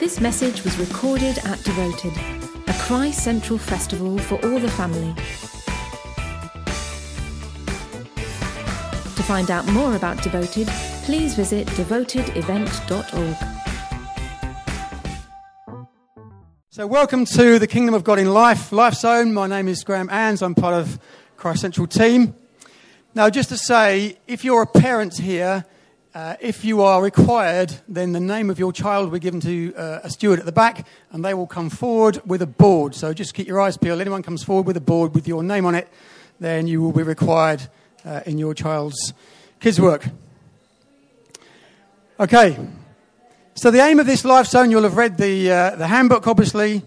This message was recorded at Devoted, a ChristCentral festival for all the family. To find out more about Devoted, please visit devotedevent.org. So, welcome to the Kingdom of God in Life, Life Zone. My name is Graham Anns. I'm part of ChristCentral team. Now, just to say, if you're a parent here, uh, if you are required, then the name of your child will be given to uh, a steward at the back, and they will come forward with a board. So just keep your eyes peeled. Anyone comes forward with a board with your name on it, then you will be required uh, in your child's kids' work. Okay. So the aim of this life zone, you'll have read the, uh, the handbook, obviously.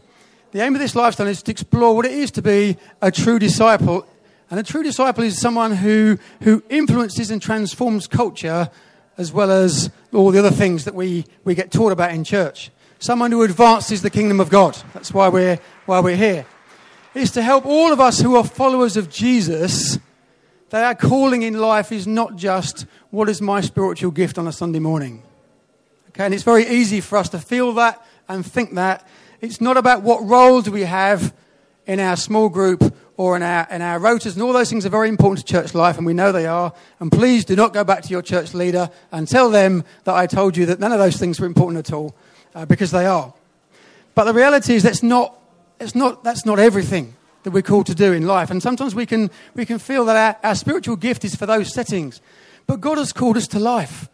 The aim of this life zone is to explore what it is to be a true disciple. And a true disciple is someone who, who influences and transforms culture as well as all the other things that we, we get taught about in church. Someone who advances the kingdom of God. That's why we're, why we're here. It's to help all of us who are followers of Jesus that our calling in life is not just what is my spiritual gift on a Sunday morning. Okay, and it's very easy for us to feel that and think that. It's not about what role do we have in our small group or in our, in our rotas, and all those things are very important to church life, and we know they are. And please do not go back to your church leader and tell them that I told you that none of those things were important at all, uh, because they are. But the reality is that's not, it's not, that's not everything that we're called to do in life. And sometimes we can, we can feel that our, our spiritual gift is for those settings. But God has called us to life.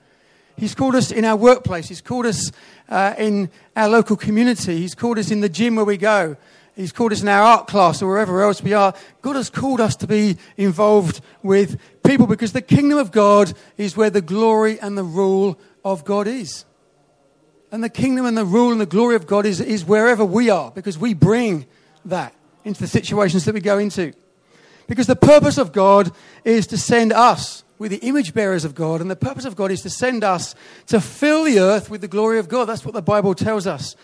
He's called us in our workplace. He's called us uh, in our local community. He's called us in the gym where we go. He's called us in our art class or wherever else we are. God has called us to be involved with people because the kingdom of God is where the glory and the rule of God is. And the kingdom and the rule and the glory of God is, is wherever we are because we bring that into the situations that we go into. Because the purpose of God is to send us, we're the image bearers of God, and the purpose of God is to send us to fill the earth with the glory of God. That's what the Bible tells us.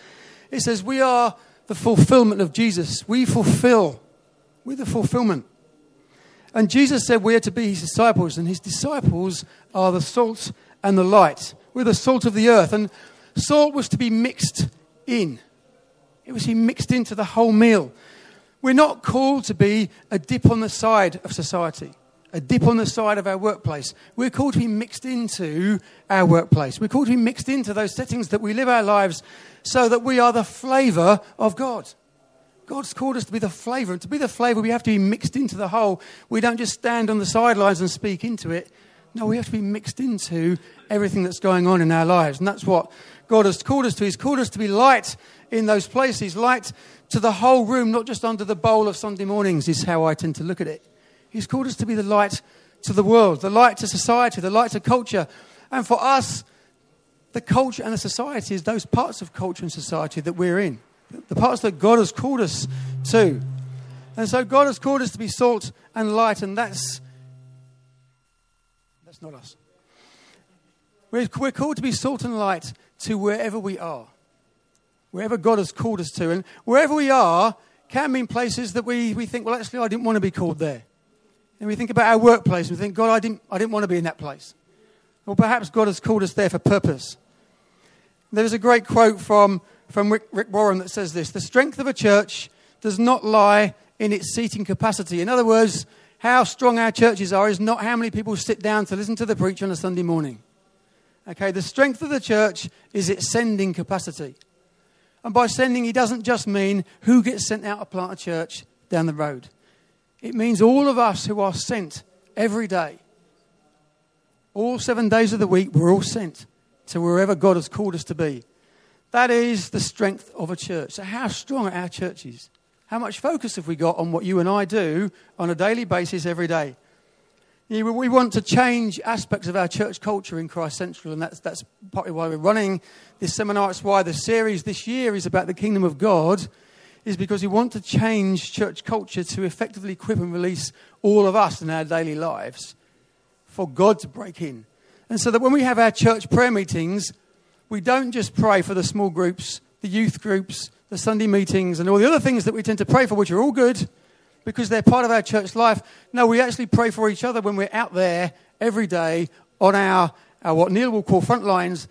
It says we are the fulfillment of Jesus. We fulfill. We're the fulfillment. And Jesus said we're to be his disciples, and his disciples are the salt and the light. We're the salt of the earth. And salt was to be mixed in, it was to be mixed into the whole meal. We're not called to be a dip on the side of society, a dip on the side of our workplace. We're called to be mixed into our workplace. We're called to be mixed into those settings that we live our lives so that we are the flavor of God. God's called us to be the flavor. And to be the flavor, we have to be mixed into the whole. We don't just stand on the sidelines and speak into it. No, we have to be mixed into everything that's going on in our lives. And that's what God has called us to. He's called us to be light in those places, light to the whole room, not just under the bowl of Sunday mornings, is how I tend to look at it. He's called us to be the light to the world, the light to society, the light to culture. And for us, the culture and the society is those parts of culture and society that we're in, the parts that God has called us to. And so God has called us to be salt and light, and that's that's not us. We're, we're called to be salt and light to wherever we are, wherever God has called us to, and wherever we are can mean places that we, we think, well, actually, I didn't want to be called there. And we think about our workplace and we think, God, I didn't, I didn't want to be in that place. Well, perhaps God has called us there for purpose. There's a great quote from, from Rick, Rick Warren that says this The strength of a church does not lie in its seating capacity. In other words, how strong our churches are is not how many people sit down to listen to the preacher on a Sunday morning. Okay, the strength of the church is its sending capacity. And by sending, he doesn't just mean who gets sent out to plant a church down the road. It means all of us who are sent every day. All seven days of the week, we're all sent to wherever God has called us to be. That is the strength of a church. So, how strong are our churches? How much focus have we got on what you and I do on a daily basis every day? We want to change aspects of our church culture in ChristCentral, and that's, that's partly why we're running this seminar. It's why the series this year is about the kingdom of God, is because we want to change church culture to effectively equip and release all of us in our daily lives for God to break in and so that when we have our church prayer meetings, we don't just pray for the small groups, the youth groups, the Sunday meetings, and all the other things that we tend to pray for, which are all good because they're part of our church life. No, we actually pray for each other when we're out there every day on our, our what Neil will call front lines.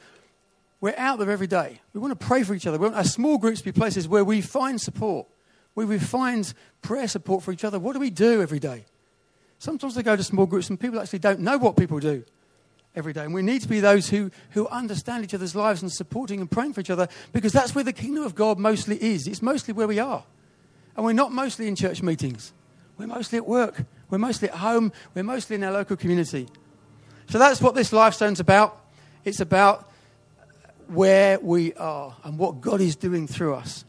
we're out there every day. We want to pray for each other. We want our small groups to be places where we find support, where we find prayer support for each other. What do we do every day? Sometimes they go to small groups and people actually don't know what people do every day. And we need to be those who, who understand each other's lives and supporting and praying for each other because that's where the kingdom of God mostly is. It's mostly where we are. And we're not mostly in church meetings, we're mostly at work, we're mostly at home, we're mostly in our local community. So that's what this LifeZone's about. It's about where we are and what God is doing through us.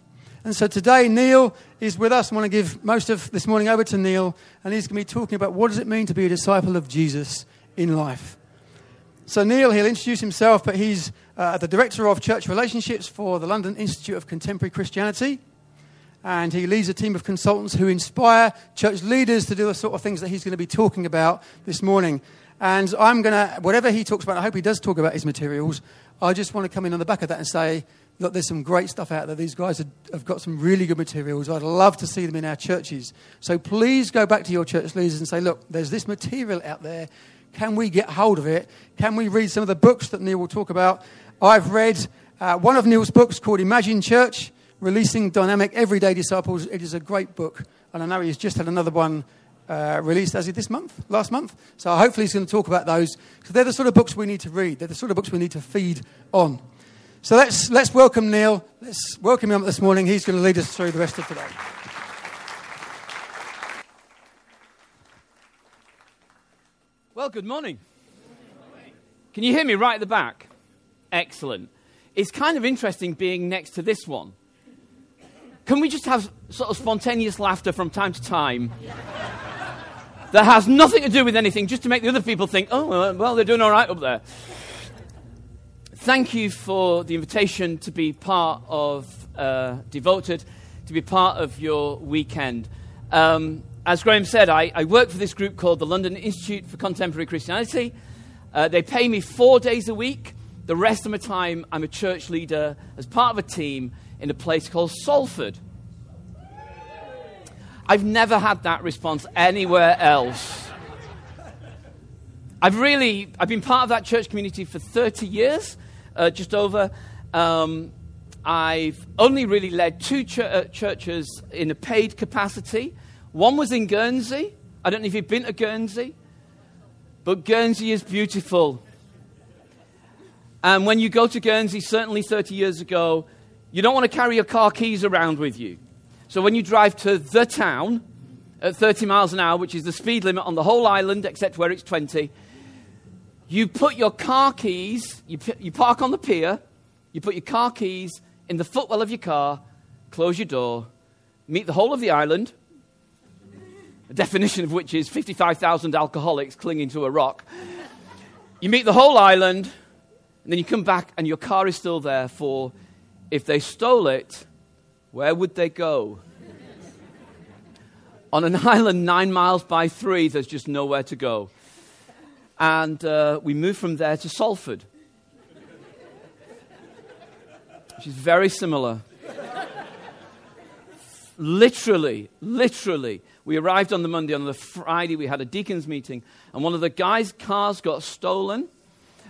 And so today, Neil is with us. I want to give most of this morning over to Neil, and he's going to be talking about what does it mean to be a disciple of Jesus in life. So, Neil, he'll introduce himself, but he's uh, the Director of Church Relationships for the London Institute of Contemporary Christianity. And he leads a team of consultants who inspire church leaders to do the sort of things that he's going to be talking about this morning. And I'm going to, whatever he talks about, I hope he does talk about his materials. I just want to come in on the back of that and say, look, there's some great stuff out there. These guys have got some really good materials. I'd love to see them in our churches. So please go back to your church leaders and say, look, there's this material out there. Can we get hold of it? Can we read some of the books that Neil will talk about? I've read uh, one of Neil's books called Imagine Church Releasing Dynamic Everyday Disciples. It is a great book. And I know he's just had another one uh, released as of this month, last month. So hopefully he's going to talk about those because they're the sort of books we need to read. They're the sort of books we need to feed on. So let's, let's welcome Neil. Let's welcome him up this morning. He's going to lead us through the rest of today. Well, good morning. Can you hear me right at the back? Excellent. It's kind of interesting being next to this one. Can we just have sort of spontaneous laughter from time to time? that has nothing to do with anything, just to make the other people think, oh, well, they're doing all right up there. Thank you for the invitation to be part of uh, Devoted, to be part of your weekend. Um, as Graham said, I, I, work for this group called the London Institute for Contemporary Christianity. Uh, they pay me four days a week. The rest of my time, I'm a church leader as part of a team in a place called Salford. I've never had that response anywhere else. I've really, I've been part of that church community for 30 years, uh, just over. Um, I've only really led two ch- uh, churches in a paid capacity. One was in Guernsey. I don't know if you've been to Guernsey, but Guernsey is beautiful. And when you go to Guernsey, certainly 30 years ago, you don't want to carry your car keys around with you. So when you drive to the town at 30 miles an hour, which is the speed limit on the whole island except where it's 20, you put your car keys, you, you park on the pier, you put your car keys in the footwell of your car, close your door, meet the whole of the island, a definition of which is 55,000 alcoholics clinging to a rock. You meet the whole island, and then you come back and your car is still there for if they stole it, where would they go? On an island nine miles by three, there's just nowhere to go. And uh, we moved from there to Salford, which is very similar. literally, literally. We arrived on the Monday. On the Friday, we had a deacon's meeting, and one of the guys' cars got stolen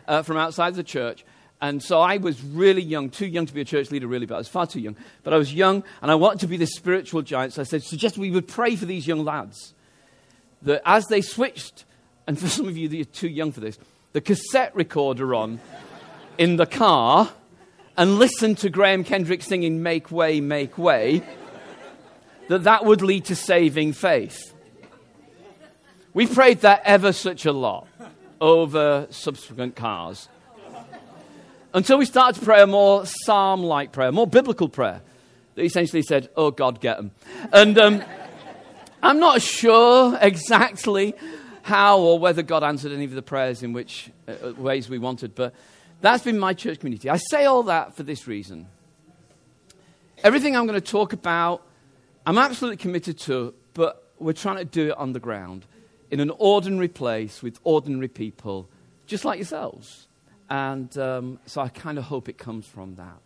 uh, from outside the church. And so I was really young, too young to be a church leader, really, but I was far too young. But I was young, and I wanted to be this spiritual giant. So I said, suggest we would pray for these young lads. That as they switched, and for some of you that are too young for this, the cassette recorder on in the car and listened to Graham Kendrick singing Make Way, Make Way, that that would lead to saving faith. We prayed that ever such a lot over subsequent cars until we started to pray a more psalm like prayer, more biblical prayer, that essentially said, Oh God, get them. And um, I'm not sure exactly how or whether God answered any of the prayers in which uh, ways we wanted, but that's been my church community. I say all that for this reason. Everything I'm going to talk about, I'm absolutely committed to, but we're trying to do it on the ground in an ordinary place with ordinary people, just like yourselves. And um, so I kind of hope it comes from that.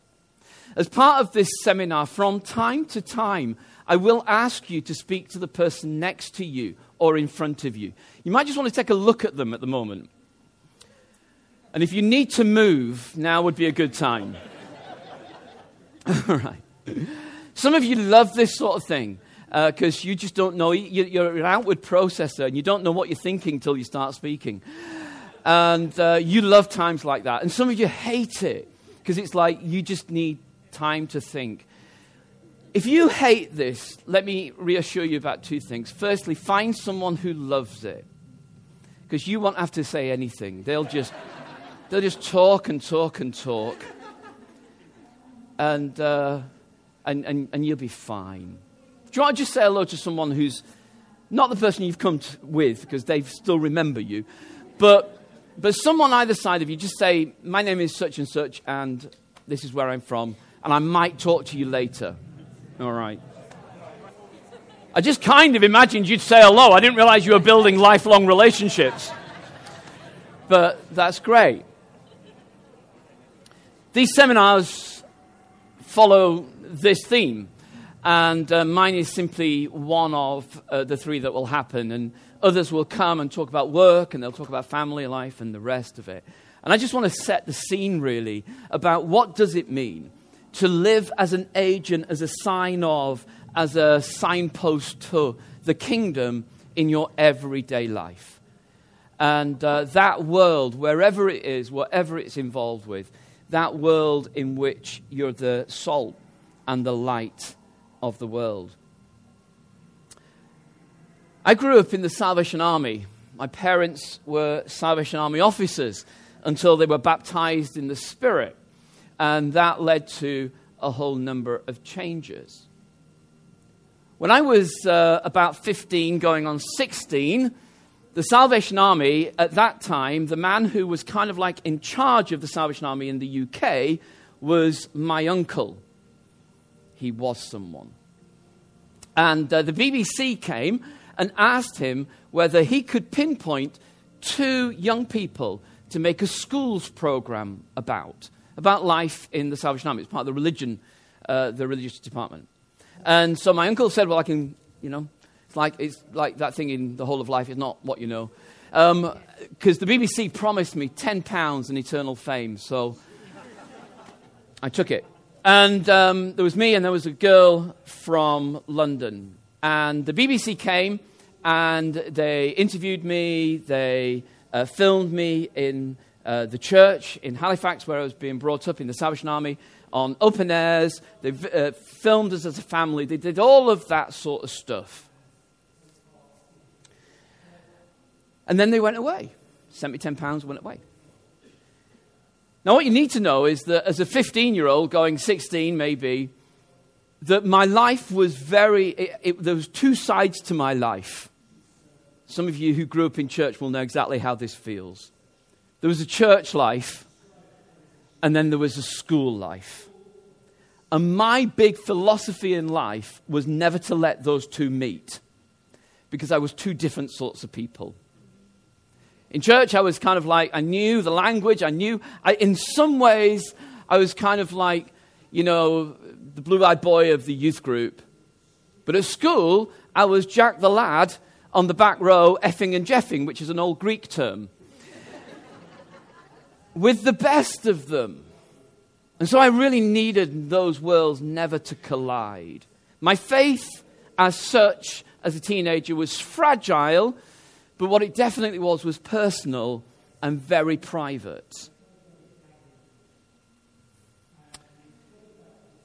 As part of this seminar, from time to time, I will ask you to speak to the person next to you or in front of you. You might just want to take a look at them at the moment. And if you need to move, now would be a good time. All right. Some of you love this sort of thing because uh, you just don't know. You, are an outward processor and you don't know what you're thinking until you start speaking. And uh, you love times like that. And some of you hate it because it's like you just need time to think. If you hate this, let me reassure you about two things. Firstly, find someone who loves it because you won't have to say anything. They'll just, they'll just talk and talk and talk. And, uh, and, and, and you'll be fine. Do you want to just say hello to someone who's not the person you've come to, with because they still remember you, but but someone either side of you, just say, My name is such and such, and this is where I'm from, and I might talk to you later. All right. I just kind of imagined you'd say hello. I didn't realize you were building lifelong relationships. But that's great. These seminars follow this theme, and uh, mine is simply one of uh, the three that will happen. And Others will come and talk about work and they'll talk about family life and the rest of it. And I just want to set the scene really about what does it mean to live as an agent, as a sign of, as a signpost to the kingdom in your everyday life. And uh, that world, wherever it is, whatever it's involved with, that world in which you're the salt and the light of the world. I grew up in the Salvation Army. My parents were Salvation Army officers until they were baptized in the Spirit. And that led to a whole number of changes. When I was uh, about 15, going on 16, the Salvation Army, at that time, the man who was kind of like in charge of the Salvation Army in the UK was my uncle. He was someone. And uh, the BBC came and asked him whether he could pinpoint two young people to make a schools program about, about life in the Salvation Army. It's part of the religion, uh, the religious department. And so my uncle said, well, I can, you know, it's like, it's like that thing in The Whole of Life is not what you know. Because um, the BBC promised me £10 and eternal fame, so I took it. And um, there was me, and there was a girl from London. And the BBC came, and they interviewed me, they uh, filmed me in uh, the church in Halifax, where I was being brought up in the Salvation Army, on open airs. They uh, filmed us as a family. They did all of that sort of stuff. And then they went away. Sent me £10, went away. Now, what you need to know is that as a 15 year old, going 16 maybe, that my life was very, it, it, there was two sides to my life. Some of you who grew up in church will know exactly how this feels. There was a church life, and then there was a school life. And my big philosophy in life was never to let those two meet because I was two different sorts of people. In church, I was kind of like, I knew the language, I knew, I, in some ways, I was kind of like, you know, the blue eyed boy of the youth group. But at school, I was Jack the lad on the back row, effing and jeffing, which is an old Greek term. With the best of them. And so I really needed those worlds never to collide. My faith, as such, as a teenager, was fragile, but what it definitely was was personal and very private.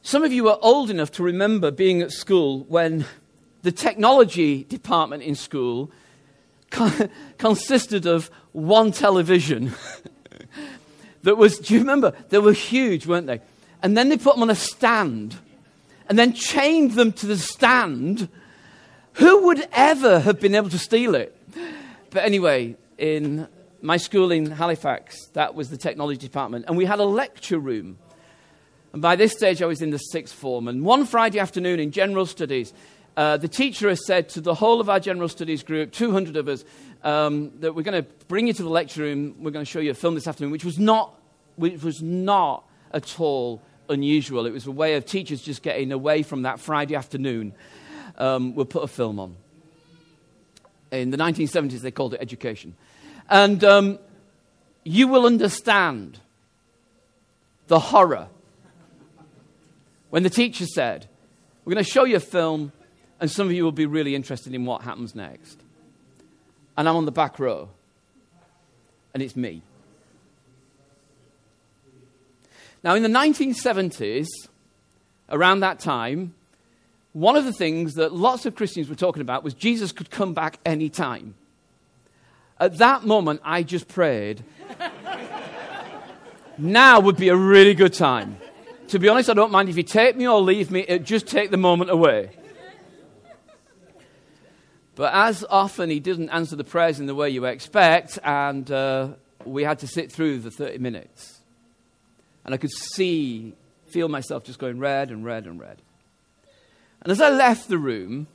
Some of you are old enough to remember being at school when the technology department in school consisted of one television that was, do you remember? They were huge, weren't they? And then they put them on a stand and then chained them to the stand. Who would ever have been able to steal it? But anyway, in my school in Halifax, that was the technology department. And we had a lecture room. And by this stage, I was in the sixth form. And one Friday afternoon in general studies, uh, the teacher has said to the whole of our general studies group, 200 of us, um, that we're going to bring you to the lecture room. We're going to show you a film this afternoon, which was not, which was not at all unusual. It was a way of teachers just getting away from that Friday afternoon. Um, we'll put a film on. In the 1970s, they called it education. And um, you will understand the horror when the teacher said, We're going to show you a film, and some of you will be really interested in what happens next. And I'm on the back row, and it's me. Now, in the 1970s, around that time, one of the things that lots of Christians were talking about was Jesus could come back any time. At that moment, I just prayed, now would be a really good time. To be honest, I don't mind if you take me or leave me, it just take the moment away. But as often, he didn't answer the prayers in the way you expect, and uh, we had to sit through the 30 minutes. And I could see, feel myself just going red and red and red. And as I left the room,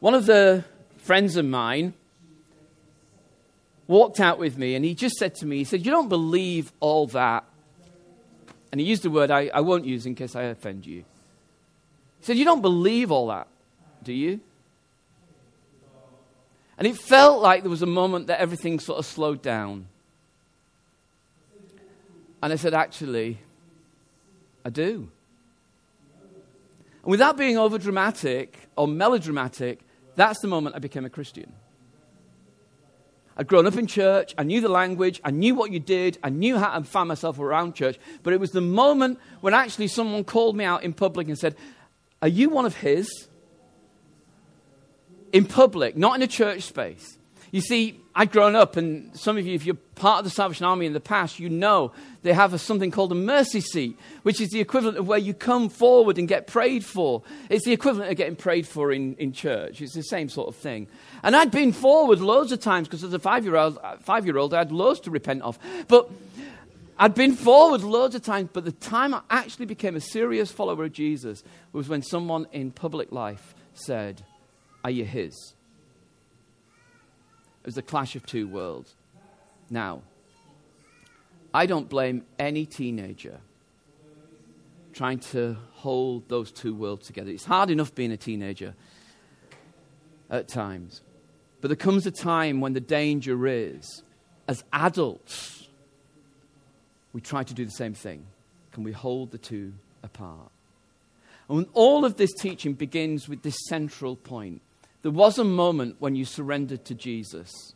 one of the friends of mine walked out with me and he just said to me, he said, You don't believe all that. And he used a word I, I won't use in case I offend you. He said, You don't believe all that, do you? And it felt like there was a moment that everything sort of slowed down. And I said, Actually, I do. And without being over dramatic or melodramatic, that's the moment I became a Christian. I'd grown up in church, I knew the language, I knew what you did, I knew how to find myself around church, but it was the moment when actually someone called me out in public and said, Are you one of his? In public, not in a church space. You see, I'd grown up, and some of you, if you're part of the Salvation Army in the past, you know they have a, something called a mercy seat, which is the equivalent of where you come forward and get prayed for. It's the equivalent of getting prayed for in, in church. It's the same sort of thing. And I'd been forward loads of times because as a five year old, uh, five year old, I had loads to repent of. But I'd been forward loads of times, but the time I actually became a serious follower of Jesus was when someone in public life said, Are you his? It was the clash of two worlds. Now, I don't blame any teenager trying to hold those two worlds together. It's hard enough being a teenager at times. But there comes a time when the danger is, as adults, we try to do the same thing. Can we hold the two apart? And all of this teaching begins with this central point there was a moment when you surrendered to Jesus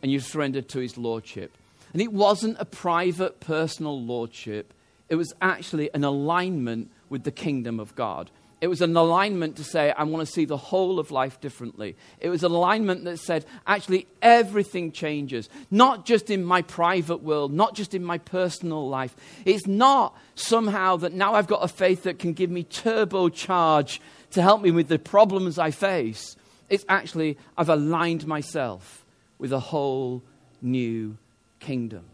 and you surrendered to his lordship. And it wasn't a private, personal lordship, it was actually an alignment with the kingdom of God. It was an alignment to say, I want to see the whole of life differently. It was an alignment that said, actually, everything changes. Not just in my private world, not just in my personal life. It's not somehow that now I've got a faith that can give me turbocharge to help me with the problems I face. It's actually, I've aligned myself with a whole new kingdom.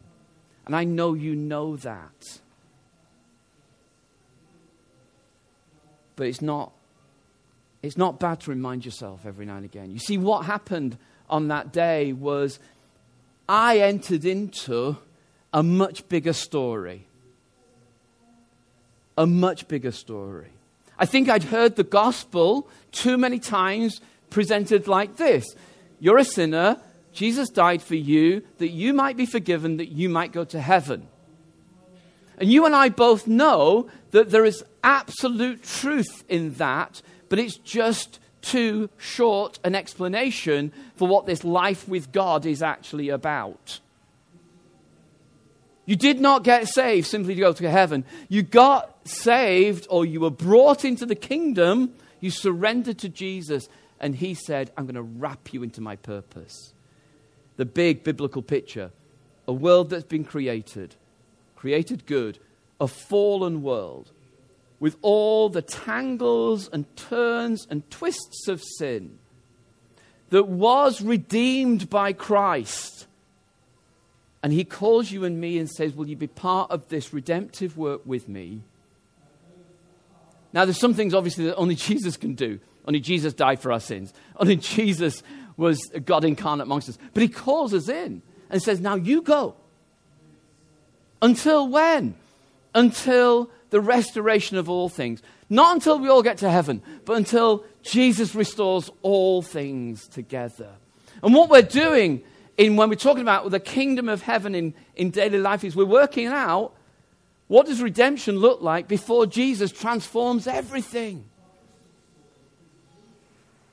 And I know you know that. But it's not, it's not bad to remind yourself every now and again. You see, what happened on that day was I entered into a much bigger story. A much bigger story. I think I'd heard the gospel too many times presented like this You're a sinner. Jesus died for you that you might be forgiven, that you might go to heaven. And you and I both know that there is absolute truth in that, but it's just too short an explanation for what this life with God is actually about. You did not get saved simply to go to heaven. You got saved or you were brought into the kingdom. You surrendered to Jesus, and He said, I'm going to wrap you into my purpose. The big biblical picture a world that's been created, created good, a fallen world with all the tangles and turns and twists of sin that was redeemed by Christ and he calls you and me and says, Will you be part of this redemptive work with me? Now, there's some things obviously that only Jesus can do. Only Jesus died for our sins. Only Jesus was God incarnate amongst us. But he calls us in and says, Now you go. Until when? Until the restoration of all things. Not until we all get to heaven, but until Jesus restores all things together. And what we're doing in when we're talking about the kingdom of heaven in, in daily life is we're working out what does redemption look like before Jesus transforms everything.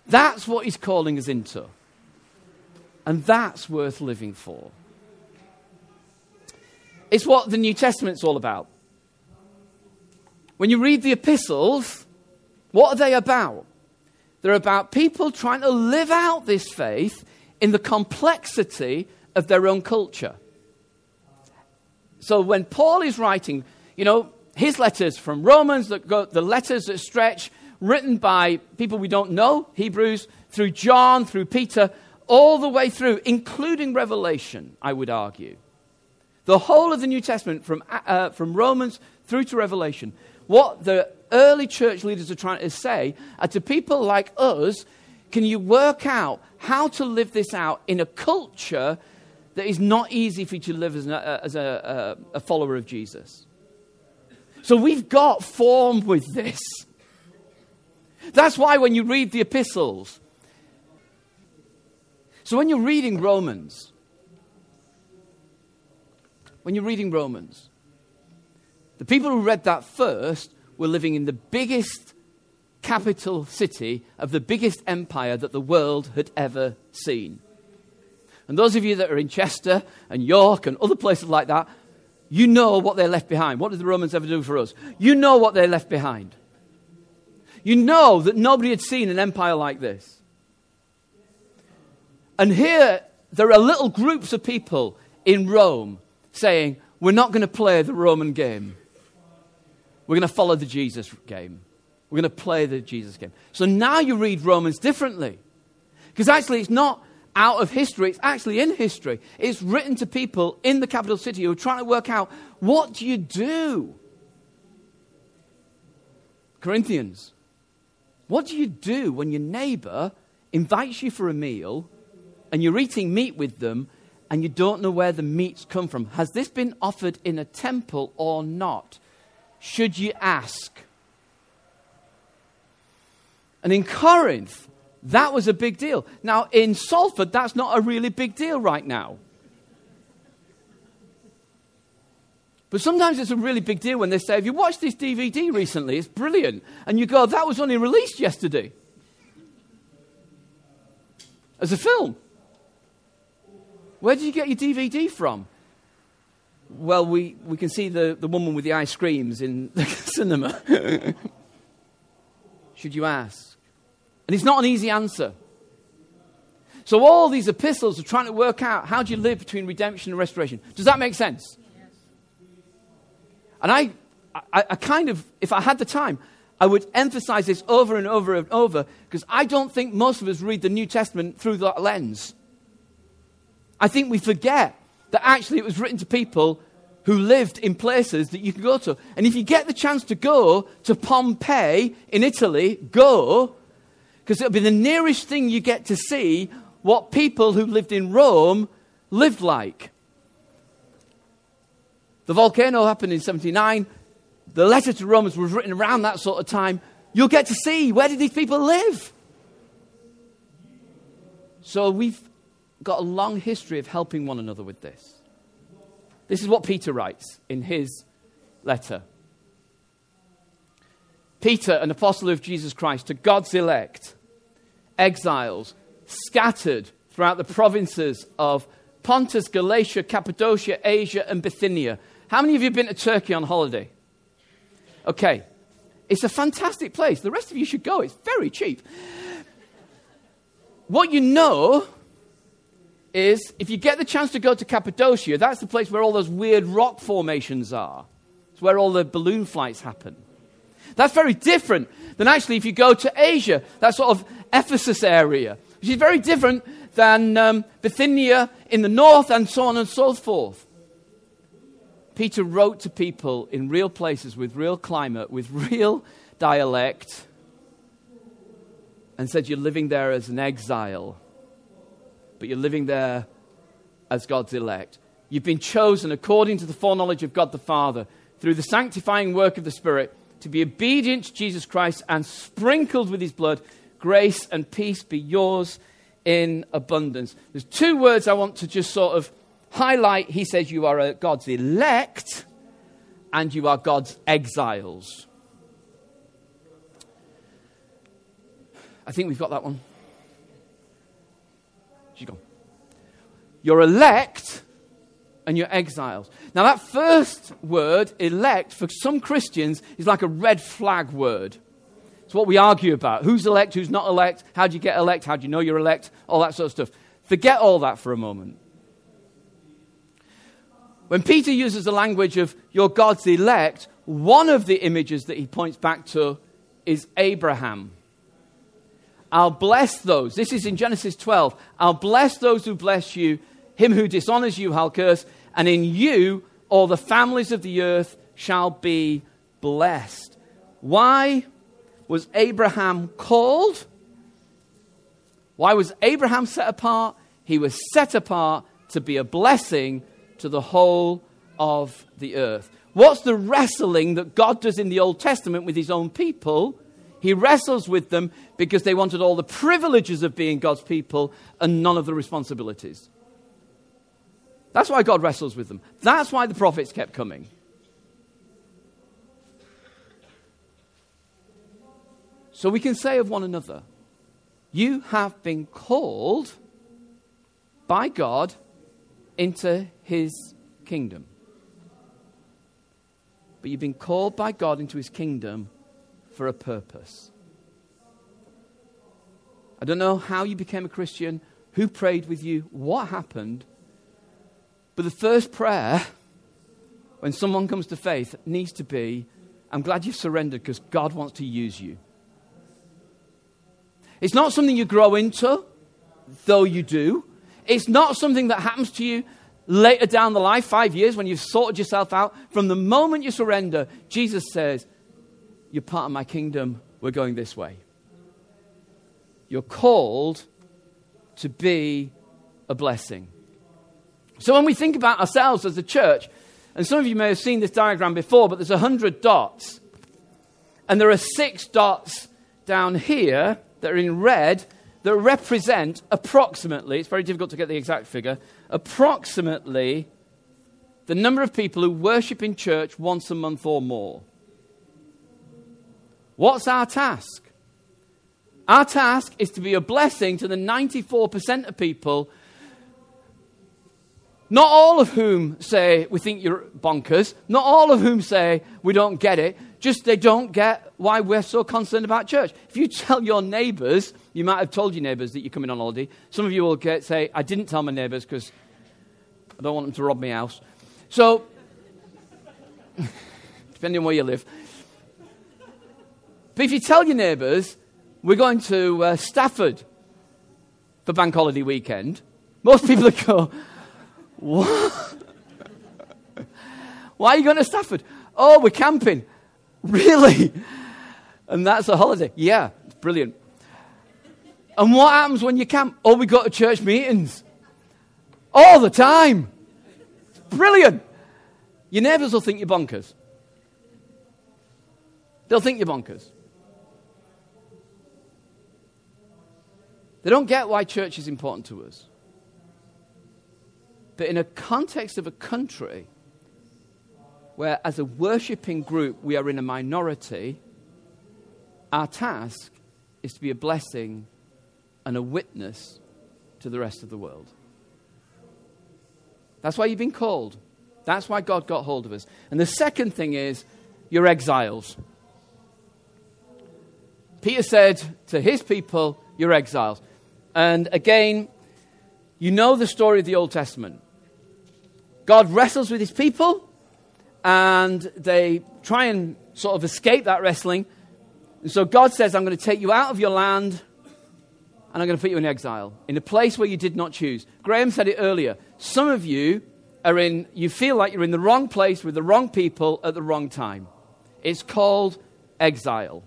That's what he's calling us into. And that's worth living for. It's what the New Testament's all about. When you read the epistles, what are they about? They're about people trying to live out this faith in the complexity of their own culture. So when Paul is writing, you know, his letters from Romans, that go, the letters that stretch, written by people we don't know, Hebrews, through John, through Peter, all the way through, including Revelation, I would argue. The whole of the New Testament, from, uh, from Romans through to Revelation, what the early church leaders are trying to say are to people like us can you work out how to live this out in a culture that is not easy for you to live as, a, uh, as a, a, a follower of Jesus? So we've got form with this. That's why when you read the epistles, so when you're reading Romans, when you're reading Romans, the people who read that first were living in the biggest capital city of the biggest empire that the world had ever seen. And those of you that are in Chester and York and other places like that, you know what they left behind. What did the Romans ever do for us? You know what they left behind. You know that nobody had seen an empire like this. And here, there are little groups of people in Rome saying, We're not going to play the Roman game. We're going to follow the Jesus game. We're going to play the Jesus game. So now you read Romans differently. Because actually, it's not out of history, it's actually in history. It's written to people in the capital city who are trying to work out what do you do? Corinthians, what do you do when your neighbor invites you for a meal and you're eating meat with them and you don't know where the meat's come from? Has this been offered in a temple or not? should you ask? And in Corinth, that was a big deal. Now, in Salford, that's not a really big deal right now. But sometimes it's a really big deal when they say, Have you watched this DVD recently? It's brilliant. And you go, That was only released yesterday as a film. Where did you get your DVD from? well, we, we can see the, the woman with the ice creams in the cinema. Should you ask? And it's not an easy answer. So, all these epistles are trying to work out how do you live between redemption and restoration. Does that make sense? And I, I, I kind of, if I had the time, I would emphasize this over and over and over because I don't think most of us read the New Testament through that lens. I think we forget that actually it was written to people who lived in places that you can go to. And if you get the chance to go to Pompeii in Italy, go, because it'll be the nearest thing you get to see what people who lived in Rome lived like. The volcano happened in 79. The letter to Romans was written around that sort of time. You'll get to see where did these people live? So we've got a long history of helping one another with this. This is what Peter writes in his letter. Peter, an apostle of Jesus Christ, to God's elect, exiles, scattered throughout the provinces of Pontus, Galatia, Cappadocia, Asia, and Bithynia. How many of you have been to Turkey on holiday? Okay. It's a fantastic place. The rest of you should go. It's very cheap. What you know is if you get the chance to go to Cappadocia, that's the place where all those weird rock formations are. It's where all the balloon flights happen. That's very different than actually if you go to Asia, that sort of Ephesus area, which is very different than um, Bithynia in the north and so on and so forth. Peter wrote to people in real places with real climate, with real dialect, and said, You're living there as an exile but you're living there as God's elect. You've been chosen according to the foreknowledge of God the Father through the sanctifying work of the Spirit to be obedient to Jesus Christ and sprinkled with his blood. Grace and peace be yours in abundance. There's two words I want to just sort of highlight. He says, You are God's elect and you are God's exiles. I think we've got that one. She's gone. You're elect and you're exiles. Now, that first word, elect, for some Christians is like a red flag word. It's what we argue about. Who's elect, who's not elect? How do you get elect? How do you know you're elect? All that sort of stuff. Forget all that for a moment. When Peter uses the language of you're God's elect, one of the images that he points back to is Abraham. I'll bless those. This is in Genesis 12. I'll bless those who bless you. Him who dishonors you, I'll curse. And in you, all the families of the earth shall be blessed. Why was Abraham called? Why was Abraham set apart? He was set apart to be a blessing to the whole of the earth. What's the wrestling that God does in the Old Testament with his own people? He wrestles with them because they wanted all the privileges of being God's people and none of the responsibilities. That's why God wrestles with them. That's why the prophets kept coming. So we can say of one another, You have been called by God into his kingdom. But you've been called by God into his kingdom for a purpose. I don't know how you became a Christian, who prayed with you, what happened, but the first prayer when someone comes to faith needs to be I'm glad you've surrendered because God wants to use you. It's not something you grow into, though you do. It's not something that happens to you later down the line, five years, when you've sorted yourself out. From the moment you surrender, Jesus says, You're part of my kingdom. We're going this way. You're called to be a blessing. So when we think about ourselves as a church, and some of you may have seen this diagram before, but there's hundred dots. And there are six dots down here that are in red that represent approximately, it's very difficult to get the exact figure, approximately the number of people who worship in church once a month or more. What's our task? Our task is to be a blessing to the 94% of people not all of whom say, we think you're bonkers. Not all of whom say, we don't get it. Just they don't get why we're so concerned about church. If you tell your neighbors, you might have told your neighbors that you're coming on holiday. Some of you will get, say, I didn't tell my neighbors because I don't want them to rob my house. So, depending on where you live. But if you tell your neighbors, we're going to uh, Stafford for bank holiday weekend, most people go, what? Why are you going to Stafford? Oh, we're camping. Really? And that's a holiday. Yeah, it's brilliant. And what happens when you camp? Oh, we go to church meetings. All the time. brilliant. Your neighbours will think you're bonkers. They'll think you're bonkers. They don't get why church is important to us. But in a context of a country where, as a worshipping group, we are in a minority, our task is to be a blessing and a witness to the rest of the world. That's why you've been called. That's why God got hold of us. And the second thing is, you're exiles. Peter said to his people, You're exiles. And again, you know the story of the Old Testament. God wrestles with his people, and they try and sort of escape that wrestling. And so God says, I'm going to take you out of your land, and I'm going to put you in exile, in a place where you did not choose. Graham said it earlier. Some of you are in, you feel like you're in the wrong place with the wrong people at the wrong time. It's called exile.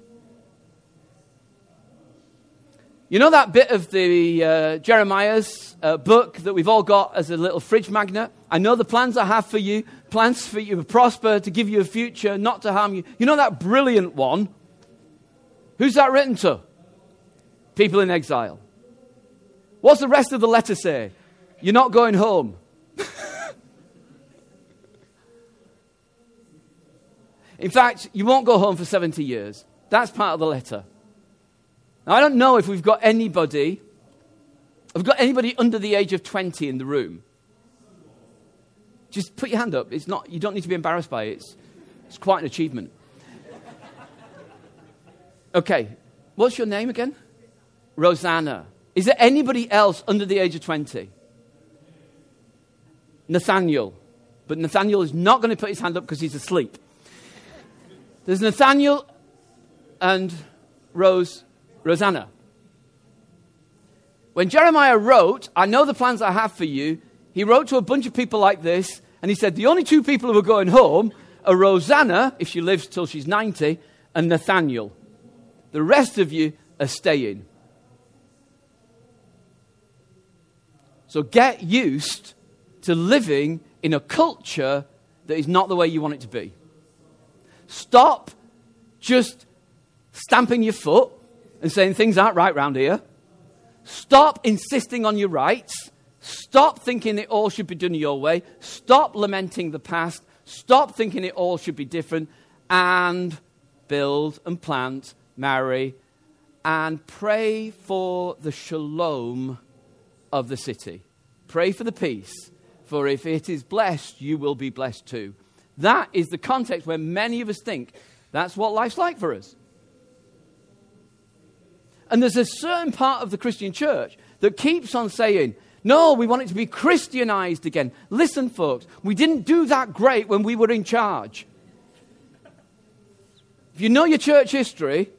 You know that bit of the uh, Jeremiah's uh, book that we've all got as a little fridge magnet? I know the plans I have for you, plans for you to prosper, to give you a future, not to harm you. You know that brilliant one? Who's that written to? People in exile. What's the rest of the letter say? You're not going home. In fact, you won't go home for 70 years. That's part of the letter. Now, I don't know if we've got anybody, have got anybody under the age of 20 in the room. Just put your hand up. It's not, you don't need to be embarrassed by it. It's, it's quite an achievement. Okay, what's your name again? Rosanna. Is there anybody else under the age of 20? Nathaniel. But Nathaniel is not going to put his hand up because he's asleep. There's Nathaniel and Rose, Rosanna. When Jeremiah wrote, I know the plans I have for you, he wrote to a bunch of people like this, and he said, The only two people who are going home are Rosanna, if she lives till she's 90, and Nathaniel. The rest of you are staying. So get used to living in a culture that is not the way you want it to be. Stop just stamping your foot and saying things aren't right round here. Stop insisting on your rights. Stop thinking it all should be done your way. Stop lamenting the past. Stop thinking it all should be different. And build and plant, marry, and pray for the shalom of the city. Pray for the peace, for if it is blessed, you will be blessed too. That is the context where many of us think that's what life's like for us. And there's a certain part of the Christian church that keeps on saying, no, we want it to be Christianized again. Listen, folks, we didn't do that great when we were in charge. If you know your church history,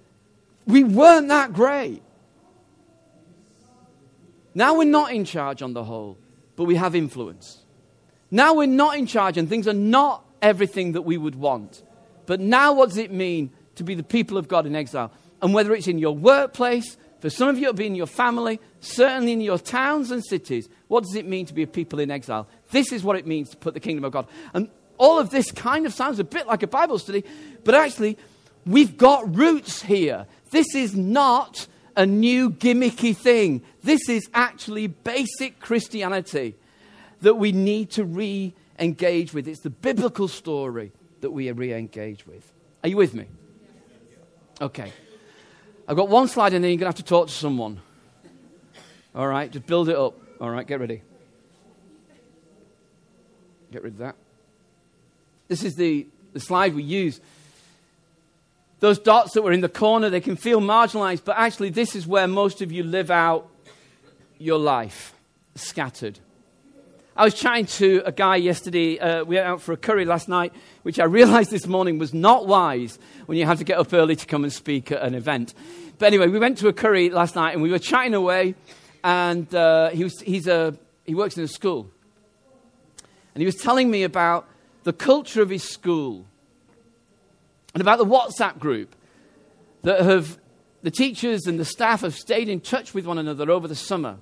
we weren't that great. Now we're not in charge on the whole, but we have influence. Now we're not in charge and things are not everything that we would want. But now, what does it mean to be the people of God in exile? And whether it's in your workplace, for some of you, it'll be in your family, certainly in your towns and cities. What does it mean to be a people in exile? This is what it means to put the kingdom of God. And all of this kind of sounds a bit like a Bible study, but actually, we've got roots here. This is not a new gimmicky thing. This is actually basic Christianity that we need to re engage with. It's the biblical story that we re engage with. Are you with me? Okay. I've got one slide and then you're going to have to talk to someone. All right, just build it up. All right, get ready. Get rid of that. This is the, the slide we use. Those dots that were in the corner, they can feel marginalized, but actually, this is where most of you live out your life scattered. I was chatting to a guy yesterday. Uh, we went out for a curry last night, which I realized this morning was not wise when you have to get up early to come and speak at an event. But anyway, we went to a curry last night and we were chatting away. And uh, he, was, he's a, he works in a school. And he was telling me about the culture of his school and about the WhatsApp group that have, the teachers and the staff have stayed in touch with one another over the summer.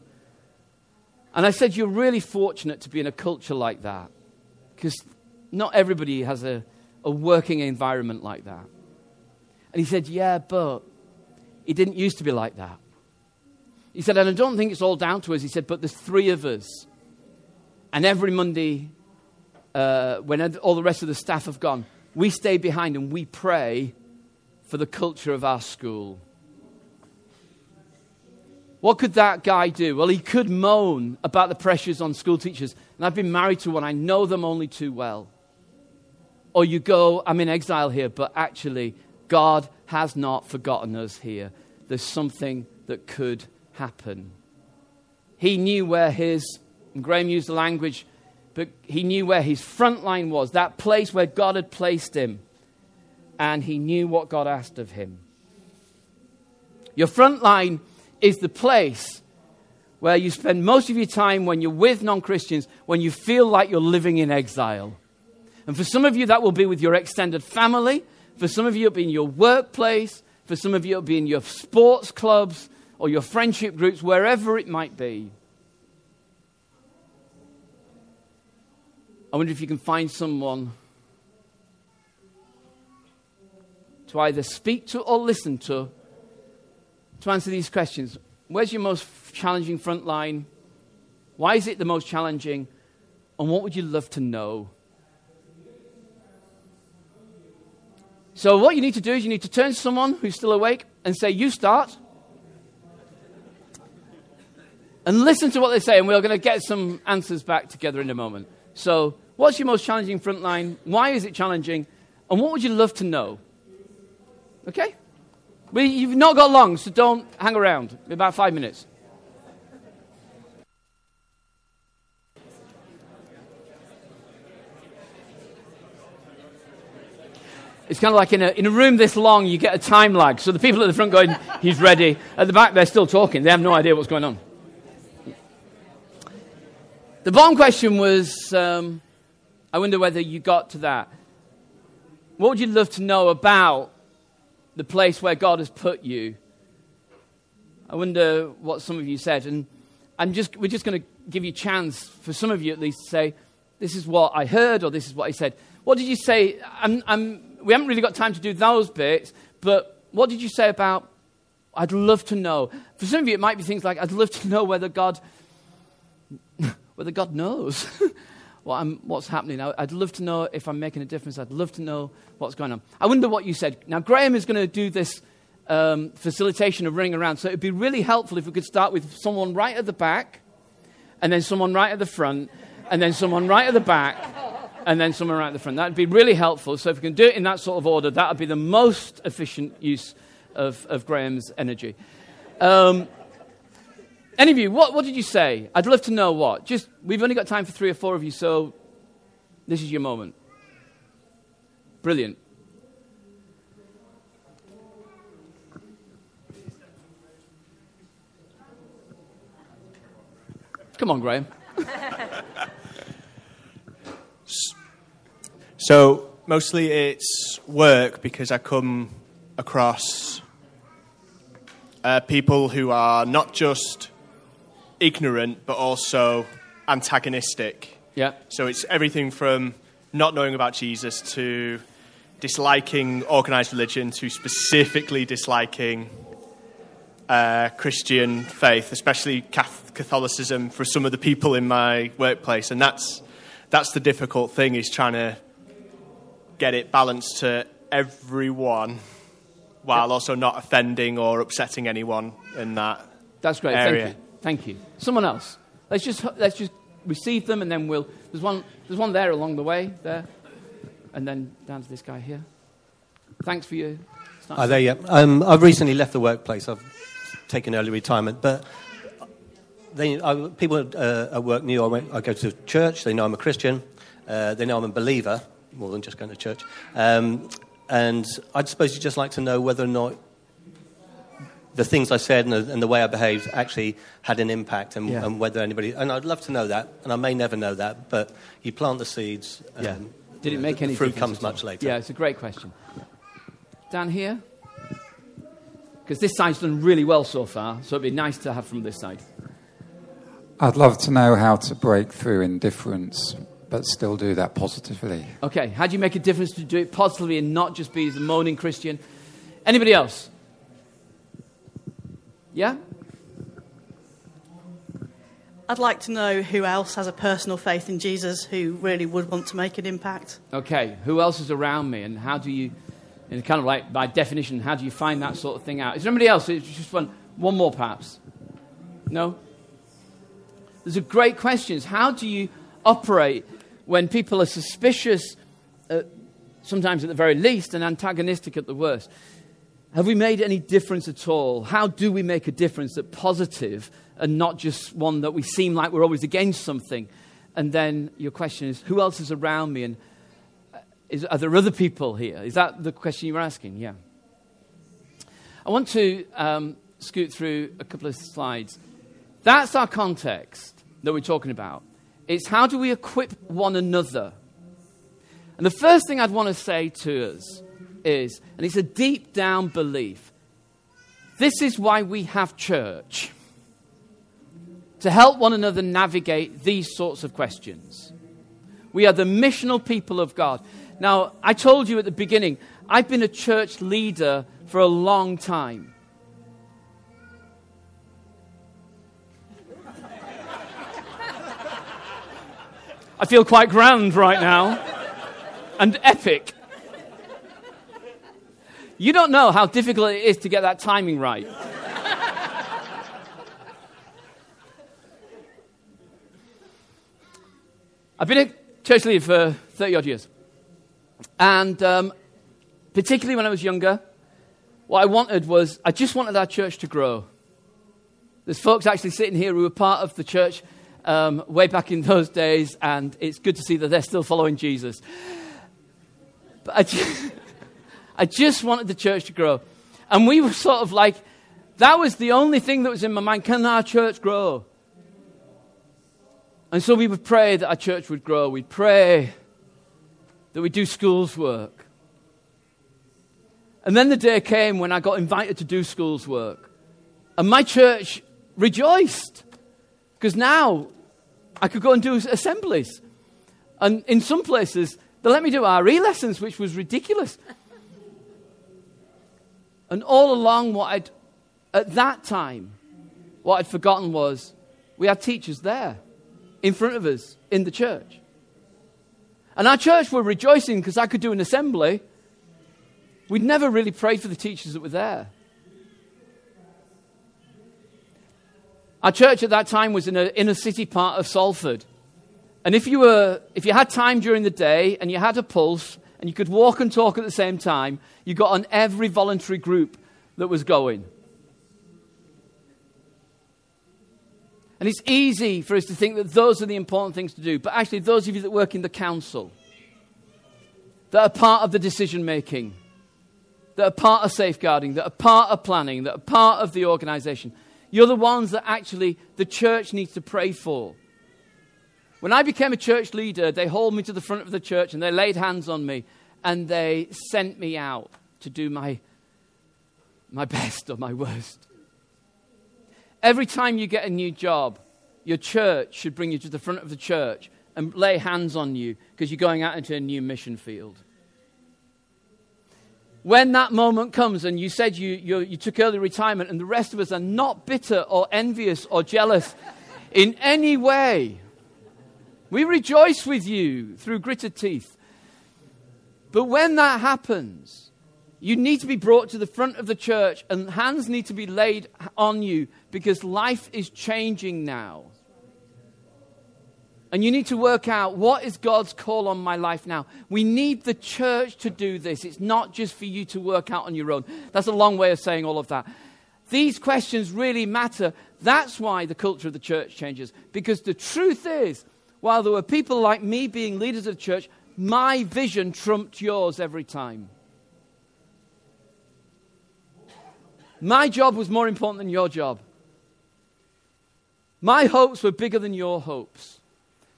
And I said, You're really fortunate to be in a culture like that because not everybody has a, a working environment like that. And he said, Yeah, but it didn't used to be like that. He said, And I don't think it's all down to us. He said, But there's three of us. And every Monday, uh, when all the rest of the staff have gone, we stay behind and we pray for the culture of our school. What could that guy do? Well, he could moan about the pressures on school teachers. And I've been married to one, I know them only too well. Or you go, I'm in exile here, but actually, God has not forgotten us here. There's something that could happen. He knew where his, Graham used the language, but he knew where his front line was, that place where God had placed him. And he knew what God asked of him. Your front line is the place where you spend most of your time when you're with non Christians, when you feel like you're living in exile. And for some of you, that will be with your extended family. For some of you, it'll be in your workplace. For some of you, it'll be in your sports clubs or your friendship groups, wherever it might be. I wonder if you can find someone to either speak to or listen to to answer these questions. where's your most challenging front line? Why is it the most challenging? And what would you love to know? So, what you need to do is you need to turn to someone who's still awake and say, You start. And listen to what they say, and we're going to get some answers back together in a moment. So, what's your most challenging front line? Why is it challenging? And what would you love to know? Okay? Well, you've not got long, so don't hang around. About five minutes. It's kind of like in a, in a room this long, you get a time lag. So the people at the front going, he's ready. At the back, they're still talking. They have no idea what's going on. The bottom question was um, I wonder whether you got to that. What would you love to know about the place where God has put you? I wonder what some of you said. And I'm just, we're just going to give you a chance, for some of you at least, to say, This is what I heard, or this is what I said. What did you say? I'm, I'm we haven't really got time to do those bits, but what did you say about, I'd love to know? For some of you, it might be things like, I'd love to know whether God, whether God knows what I'm, what's happening. I'd love to know if I'm making a difference. I'd love to know what's going on. I wonder what you said. Now, Graham is going to do this um, facilitation of running around, so it would be really helpful if we could start with someone right at the back, and then someone right at the front, and then someone right at the back and then someone right at the front. That would be really helpful. So if we can do it in that sort of order, that would be the most efficient use of, of Graham's energy. Um, any of you, what, what did you say? I'd love to know what. Just, we've only got time for three or four of you, so this is your moment. Brilliant. Come on, Graham. So mostly it's work because I come across uh, people who are not just ignorant but also antagonistic. Yeah. So it's everything from not knowing about Jesus to disliking organized religion to specifically disliking uh, Christian faith, especially Catholicism, for some of the people in my workplace, and that's that's the difficult thing is trying to get it balanced to everyone while also not offending or upsetting anyone in that That's great. area. Thank you. Thank you. Someone else. Let's just, let's just receive them and then we'll. There's one, there's one there along the way, there. And then down to this guy here. Thanks for your. Hi there, yeah. Um, I've recently left the workplace. I've taken early retirement, but they, I, people uh, at work knew I, went, I go to church. They know I'm a Christian. Uh, they know I'm a believer more than just going to church. Um, and I suppose you'd just like to know whether or not the things I said and the, and the way I behaved actually had an impact, and, yeah. and, whether anybody. And I'd love to know that, and I may never know that, but you plant the seeds. yeah. Did it make the, any the fruit comes much later? Yeah, it's a great question. Down here, because this side's done really well so far, so it'd be nice to have from this side. I'd love to know how to break through indifference but still do that positively. Okay, how do you make a difference to do it positively and not just be the moaning Christian? Anybody else? Yeah? I'd like to know who else has a personal faith in Jesus who really would want to make an impact. Okay, who else is around me and how do you, and kind of like by definition, how do you find that sort of thing out? Is there anybody else? It's just one, one more perhaps. No? There's a great questions. How do you operate when people are suspicious, uh, sometimes at the very least, and antagonistic at the worst. Have we made any difference at all? How do we make a difference that positive and not just one that we seem like we're always against something? And then your question is, who else is around me? And uh, is, are there other people here? Is that the question you were asking? Yeah. I want to um, scoot through a couple of slides. That's our context that we're talking about. It's how do we equip one another? And the first thing I'd want to say to us is. And it's a deep down belief. This is why we have church to help one another navigate these sorts of questions. We are the missional people of God. Now, I told you at the beginning, I've been a church leader for a long time. I feel quite grand right now and epic. You don't know how difficult it is to get that timing right. I've been a church leader for 30 odd years. And um, particularly when I was younger, what I wanted was, I just wanted our church to grow. There's folks actually sitting here who were part of the church um, way back in those days, and it's good to see that they're still following Jesus. But I just, I just wanted the church to grow. And we were sort of like, that was the only thing that was in my mind. Can our church grow? And so we would pray that our church would grow. We'd pray that we'd do schools work. And then the day came when I got invited to do schools work. And my church rejoiced because now I could go and do assemblies. And in some places, they let me do RE lessons, which was ridiculous. And all along, what I'd, at that time, what I'd forgotten was we had teachers there in front of us in the church. And our church were rejoicing because I could do an assembly. We'd never really prayed for the teachers that were there. Our church at that time was in an inner city part of Salford. And if you, were, if you had time during the day and you had a pulse and you could walk and talk at the same time, you got on every voluntary group that was going. And it's easy for us to think that those are the important things to do. But actually, those of you that work in the council, that are part of the decision making, that are part of safeguarding, that are part of planning, that are part of the organization, you're the ones that actually the church needs to pray for. When I became a church leader, they hauled me to the front of the church and they laid hands on me and they sent me out to do my, my best or my worst. Every time you get a new job, your church should bring you to the front of the church and lay hands on you because you're going out into a new mission field when that moment comes and you said you, you, you, took early retirement and the rest of us are not bitter or envious or jealous in any way, we rejoice with you through gritted teeth. But when that happens, you need to be brought to the front of the church and hands need to be laid on you because life is changing now. And you need to work out what is God's call on my life now. We need the church to do this. It's not just for you to work out on your own. That's a long way of saying all of that. These questions really matter. That's why the culture of the church changes. Because the truth is, while there were people like me being leaders of the church, my vision trumped yours every time. My job was more important than your job. My hopes were bigger than your hopes.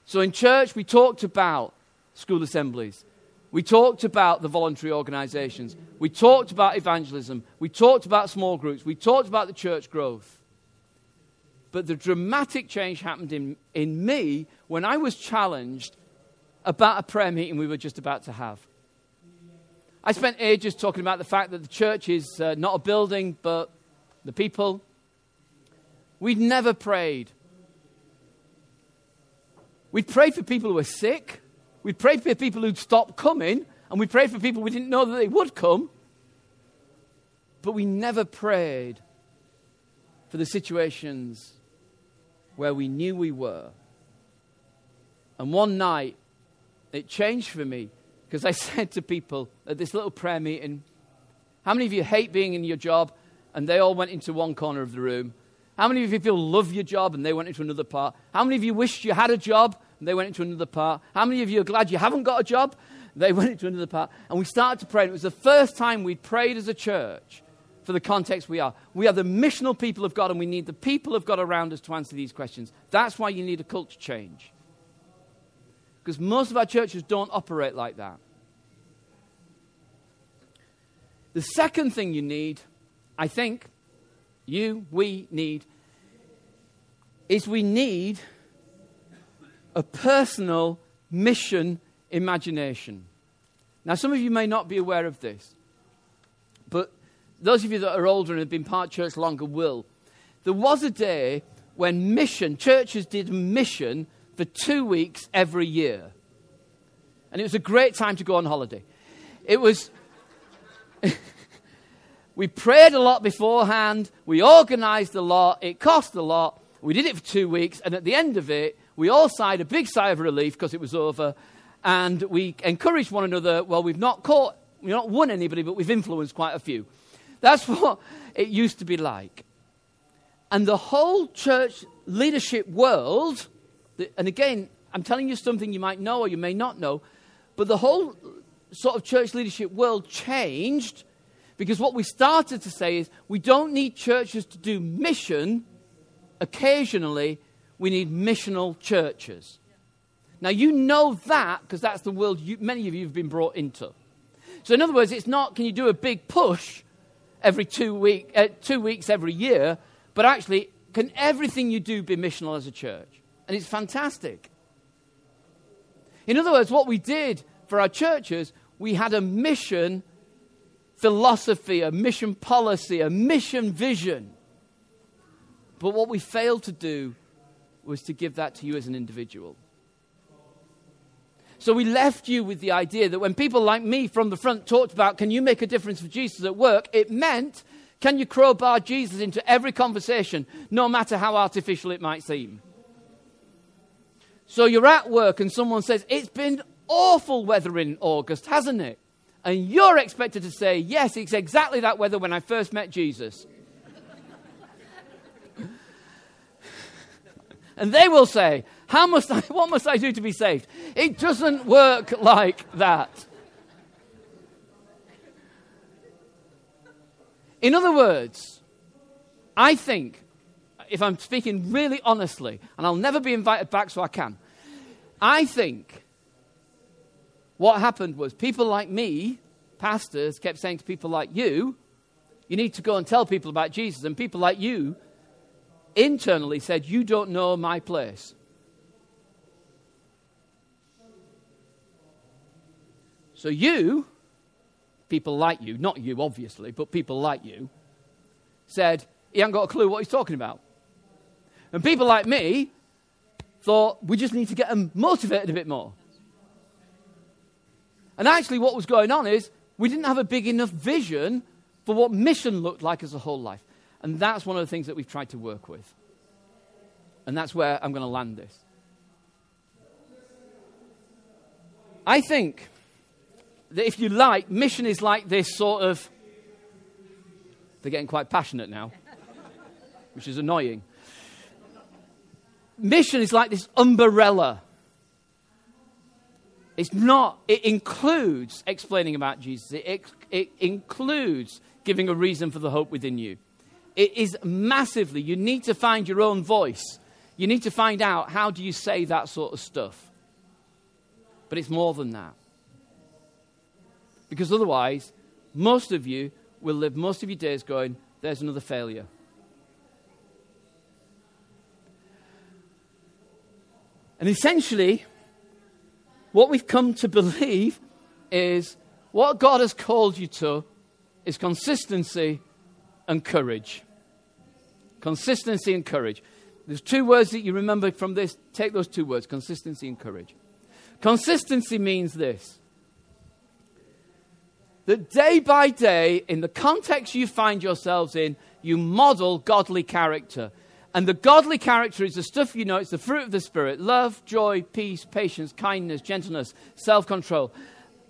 So in church, we talked about school assemblies. We talked about the voluntary organizations. We talked about evangelism. We talked about small groups. We talked about the church growth. But the dramatic change happened in, in me when I was challenged about a prayer meeting we were just about to have. I spent ages talking about the fact that the church is uh, not a building, but the people. We'd never prayed We'd pray for people who were sick. We'd pray for people who'd stopped coming. And we prayed for people we didn't know that they would come. But we never prayed for the situations where we knew we were. And one night, it changed for me because I said to people at this little prayer meeting, How many of you hate being in your job? And they all went into one corner of the room. How many of you feel love your job and they went into another part? How many of you wished you had a job and they went into another part? How many of you are glad you haven't got a job? They went into another part. And we started to pray. And it was the first time we'd prayed as a church for the context we are. We are the missional people of God and we need the people of God around us to answer these questions. That's why you need a culture change. Because most of our churches don't operate like that. The second thing you need, I think, you, we need, is we need a personal mission imagination. Now, some of you may not be aware of this, but those of you that are older and have been part church longer will. There was a day when mission, churches did mission for two weeks every year. And it was a great time to go on holiday. It was. we prayed a lot beforehand, we organized a lot, it cost a lot. We did it for two weeks, and at the end of it, we all sighed a big sigh of relief because it was over, and we encouraged one another. Well, we've not caught, we've not won anybody, but we've influenced quite a few. That's what it used to be like. And the whole church leadership world, and again, I'm telling you something you might know or you may not know, but the whole sort of church leadership world changed because what we started to say is we don't need churches to do mission occasionally, we need missional churches. Now, you know that because that's the world you, many of you have been brought into. So, in other words, it's not can you do a big push every two, week, uh, two weeks every year, but actually, can everything you do be missional as a church? And it's fantastic. In other words, what we did for our churches, we had a mission philosophy, a mission policy, a mission vision. But what we failed to do was to give that to you as an individual. So we left you with the idea that when people like me from the front talked about, can you make a difference for Jesus at work? It meant, can you crowbar Jesus into every conversation, no matter how artificial it might seem? So you're at work and someone says, it's been awful weather in August, hasn't it? And you're expected to say, yes, it's exactly that weather when I first met Jesus. And they will say, How must I, What must I do to be saved? It doesn't work like that. In other words, I think, if I'm speaking really honestly, and I'll never be invited back so I can, I think what happened was people like me, pastors, kept saying to people like you, you need to go and tell people about Jesus. And people like you internally said, You don't know my place. So you, people like you, not you obviously, but people like you, said, He hasn't got a clue what he's talking about. And people like me thought, We just need to get them motivated a bit more. And actually, what was going on is we didn't have a big enough vision for what mission looked like as a whole life. And that's one of the things that we've tried to work with. And that's where I'm going to land this. I think that if you like, mission is like this sort of. They're getting quite passionate now, which is annoying. Mission is like this umbrella. It's not, it includes explaining about Jesus, it, it, includes giving a reason for the hope within you. It is massively, you need to find your own voice. You need to find out how do you say that sort of stuff. But it's more than that. Because otherwise, most of you will live most of your days going, there's another failure. And essentially, what we've come to believe is what God has called you to is consistency and courage. Consistency and courage. There's two words that you remember from this. Take those two words consistency and courage. Consistency means this that day by day, in the context you find yourselves in, you model godly character. And the godly character is the stuff you know, it's the fruit of the Spirit love, joy, peace, patience, kindness, gentleness, self control,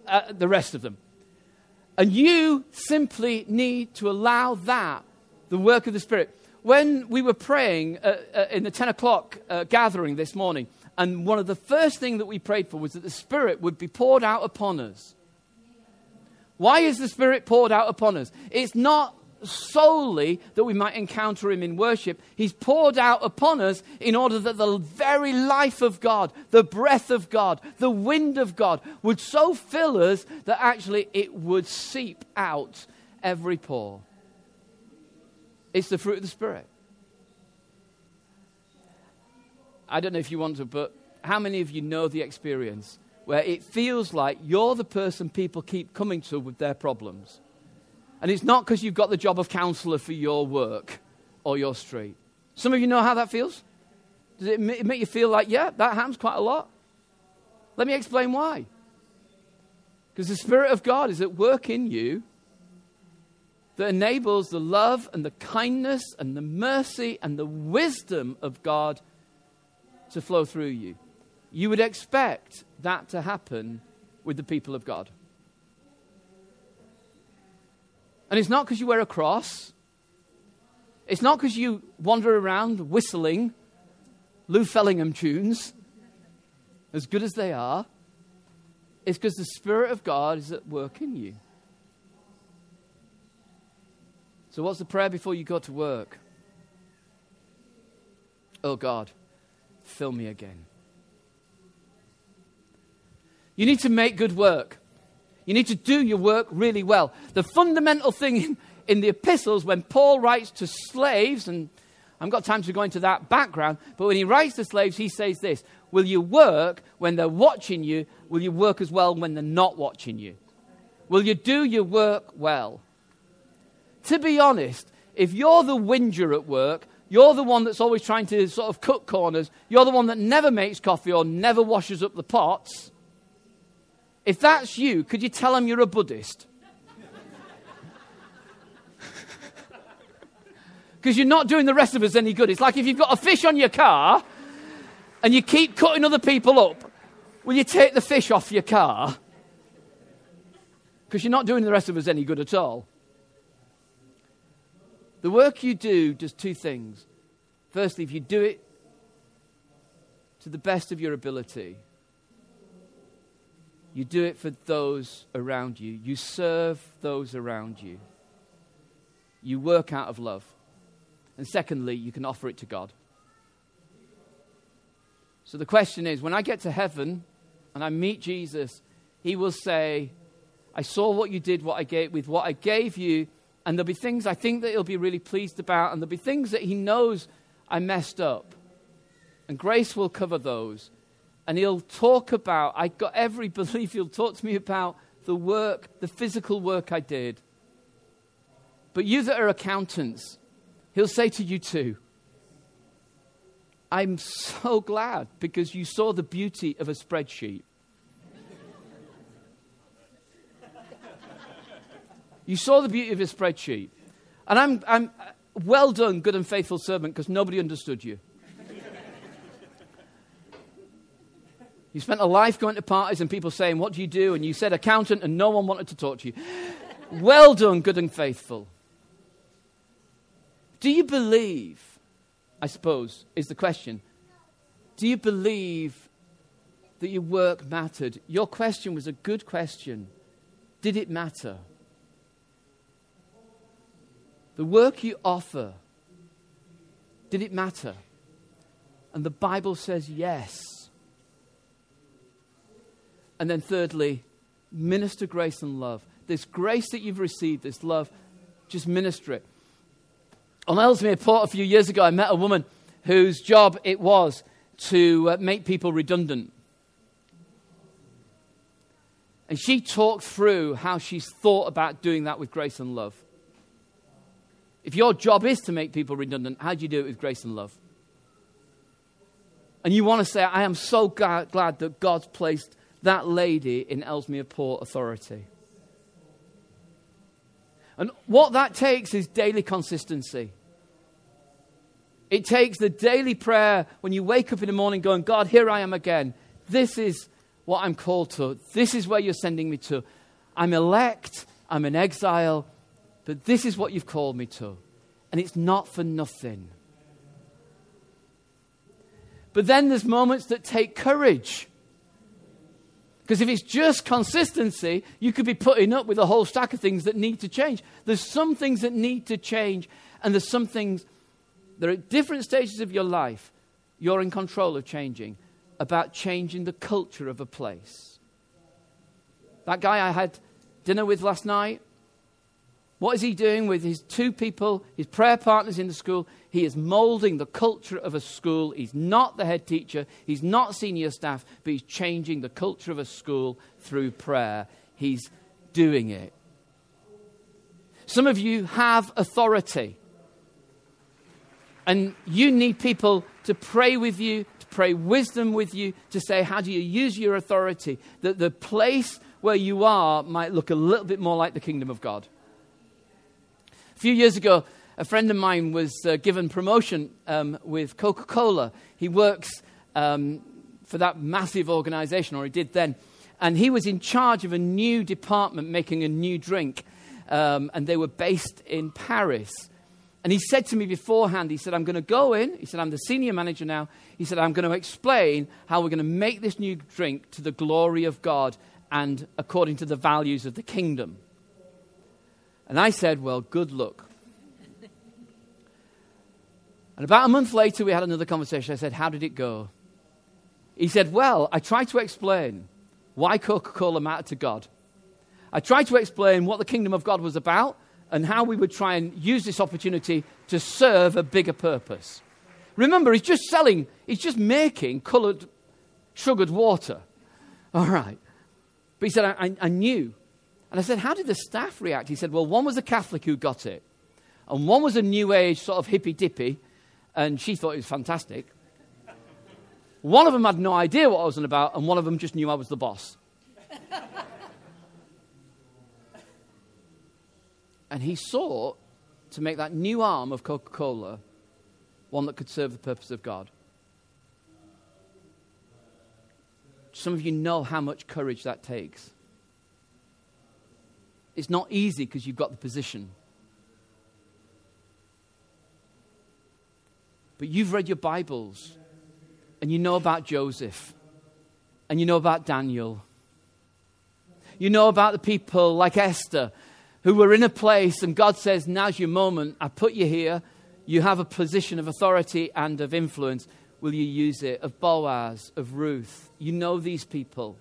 uh, the rest of them. And you simply need to allow that, the work of the Spirit when we were praying uh, uh, in the 10 o'clock uh, gathering this morning, and one of the first things that we prayed for was that the Spirit would be poured out upon us. Why is the Spirit poured out upon us? It's not solely that we might encounter Him in worship. He's poured out upon us in order that the very life of God, the breath of God, the wind of God would so fill us that actually it would seep out every pore. It's the fruit of the Spirit. I don't know if you want to, but how many of you know the experience where it feels like you're the person people keep coming to with their problems? And it's not because you've got the job of counselor for your work or your street. Some of you know how that feels? Does it make you feel like, yeah, that happens quite a lot? Let me explain why. Because the Spirit of God is at work in you that enables the love and the kindness and the mercy and the wisdom of God to flow through you. You would expect that to happen with the people of God. And it's not because you wear a cross. It's not because you wander around whistling Lou Fellingham tunes, as good as they are. It's because the Spirit of God is at work in you. So, what's the prayer before you go to work? Oh God, fill me again. You need to make good work. You need to do your work really well. The fundamental thing in, in the epistles, when Paul writes to slaves, and I haven't got time to go into that background, but when he writes to slaves, he says this Will you work when they're watching you? Will you work as well when they're not watching you? Will you do your work well? To be honest, if you're the whinger at work, you're the one that's always trying to sort of cut corners, you're the one that never makes coffee or never washes up the pots. If that's you, could you tell them you're a Buddhist? Because you're not doing the rest of us any good. It's like if you've got a fish on your car and you keep cutting other people up, will you take the fish off your car? Because you're not doing the rest of us any good at all. The work you do does two things. Firstly, if you do it to the best of your ability, you do it for those around you. You serve those around you. You work out of love. And secondly, you can offer it to God. So the question is when I get to heaven and I meet Jesus, he will say, I saw what you did what I gave, with what I gave you, and there'll be things I think that he'll be really pleased about, and there'll be things that he knows I messed up. And grace will cover those. And he'll talk about, I got every belief, he'll talk to me about the work, the physical work I did. But you that are accountants, He'll say to you too, I'm so glad because you saw the beauty of a spreadsheet. you saw the beauty of a spreadsheet. And I'm, I'm uh, well done, good and faithful servant, because nobody understood you. You spent a life going to parties and people saying, What do you do? And you said accountant, and no one wanted to talk to you. well done, good and faithful. Do you believe, I suppose, is the question, do you believe that your work mattered? Your question was a good question. Did it matter? The work you offer, did it matter? And the Bible says yes. And then, thirdly, minister grace and love. This grace that you've received, this love, just minister it. On Ellesmere Port a few years ago, I met a woman whose job it was to uh, make people redundant. And she talked through how she's thought about doing that with grace and love. If your job is to make people redundant, how do you do it with grace and love? And you want to say, I am so glad, glad that God's placed that lady in Ellesmere Port Authority. And what that takes is daily consistency. It takes the daily prayer when you wake up in the morning going, God, here I am again. This is what I'm called to. This is where you're sending me to. I'm elect, I'm in exile, but this is what you've called me to. And it's not for nothing. But then there's moments that take courage. Because if it's just consistency, you could be putting up with a whole stack of things that need to change. There's some things that need to change, and there's some things that are at different stages of your life you're in control of changing about changing the culture of a place. That guy I had dinner with last night, what is he doing with his two people, his prayer partners in the school? He is molding the culture of a school. He's not the head teacher, he's not senior staff, but he's changing the culture of a school through prayer. He's doing it. Some of you have authority. And you need people to pray with you, to pray wisdom with you, to say, how do you use your authority? That the place where you are might look a little bit more like the kingdom of God. A few years ago, a friend of mine was uh, given promotion um, with Coca Cola. He works um, for that massive organization, or he did then. And he was in charge of a new department making a new drink. Um, and they were based in Paris. And he said to me beforehand, he said, I'm going to go in. He said, I'm the senior manager now. He said, I'm going to explain how we're going to make this new drink to the glory of God and according to the values of the kingdom. And I said, Well, good luck. And about a month later, we had another conversation. I said, How did it go? He said, Well, I tried to explain why Coca Cola mattered to God. I tried to explain what the kingdom of God was about and how we would try and use this opportunity to serve a bigger purpose. Remember, he's just selling, he's just making colored, sugared water. All right. But he said, I, I, I knew. And I said, How did the staff react? He said, Well, one was a Catholic who got it, and one was a new age sort of hippy dippy, and she thought it was fantastic. One of them had no idea what I was on about, and one of them just knew I was the boss. and he sought to make that new arm of Coca Cola one that could serve the purpose of God. Some of you know how much courage that takes. It's not easy because you've got the position. But you've read your Bibles and you know about Joseph and you know about Daniel. You know about the people like Esther who were in a place and God says, Now's your moment. I put you here. You have a position of authority and of influence. Will you use it? Of Boaz, of Ruth. You know these people.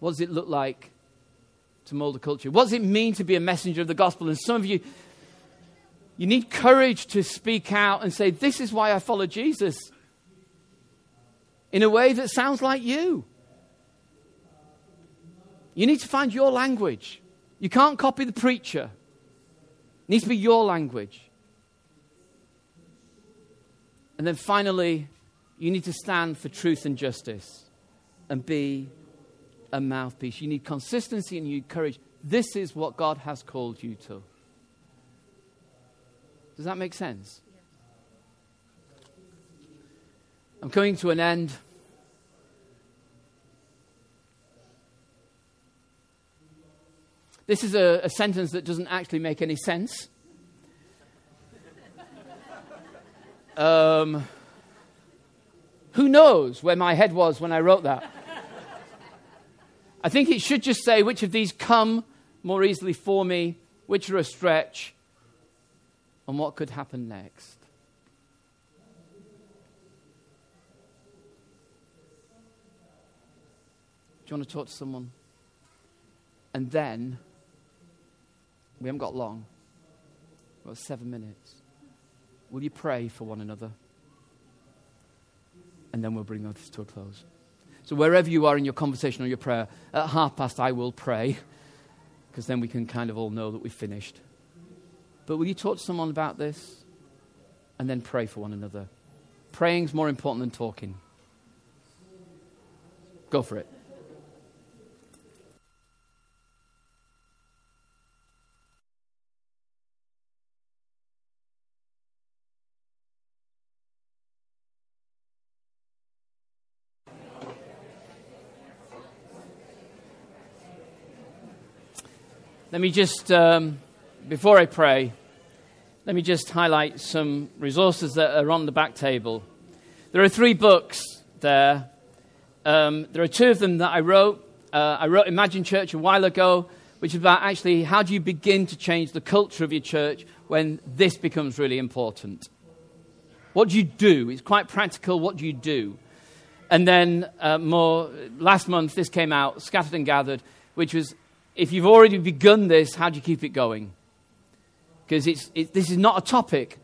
What does it look like to mold a culture? What does it mean to be a messenger of the gospel? And some of you, you need courage to speak out and say, This is why I follow Jesus. In a way that sounds like you. You need to find your language. You can't copy the preacher, it needs to be your language. And then finally, you need to stand for truth and justice and be a mouthpiece. You need consistency and you need courage. This is what God has called you to. Does that make sense? I'm coming to an end. This is a, a sentence that doesn't actually make any sense. Um, who knows where my head was when I wrote that? I think it should just say which of these come more easily for me, which are a stretch, and what could happen next. Do you want to talk to someone? And then, we haven't got long, we've got seven minutes. Will you pray for one another? And then we'll bring this to a close. So, wherever you are in your conversation or your prayer, at half past I will pray, because then we can kind of all know that we've finished. But will you talk to someone about this? And then pray for one another. Praying's more important than talking. Go for it. Let me just, um, before I pray, let me just highlight some resources that are on the back table. There are three books there. Um, there are two of them that I wrote. Uh, I wrote Imagine Church a while ago, which is about actually how do you begin to change the culture of your church when this becomes really important. What do you do? It's quite practical. What do you do? And then uh, more last month, this came out, Scattered and Gathered, which was if you've already begun this, how do you keep it going? Because it, this is not a topic.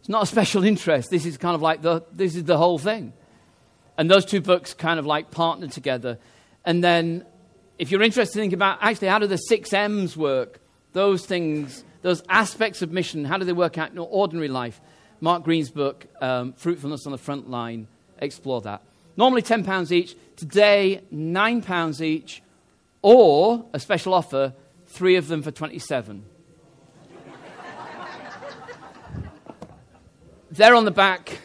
It's not a special interest. This is kind of like the, this is the whole thing. And those two books kind of like partner together. And then if you're interested in thinking about actually how do the six M's work, those things, those aspects of mission, how do they work out in ordinary life? Mark Greene's book, um, Fruitfulness on the Front Line. Explore that. Normally £10 each. Today, £9 each. Or a special offer, three of them for 27 There on the back,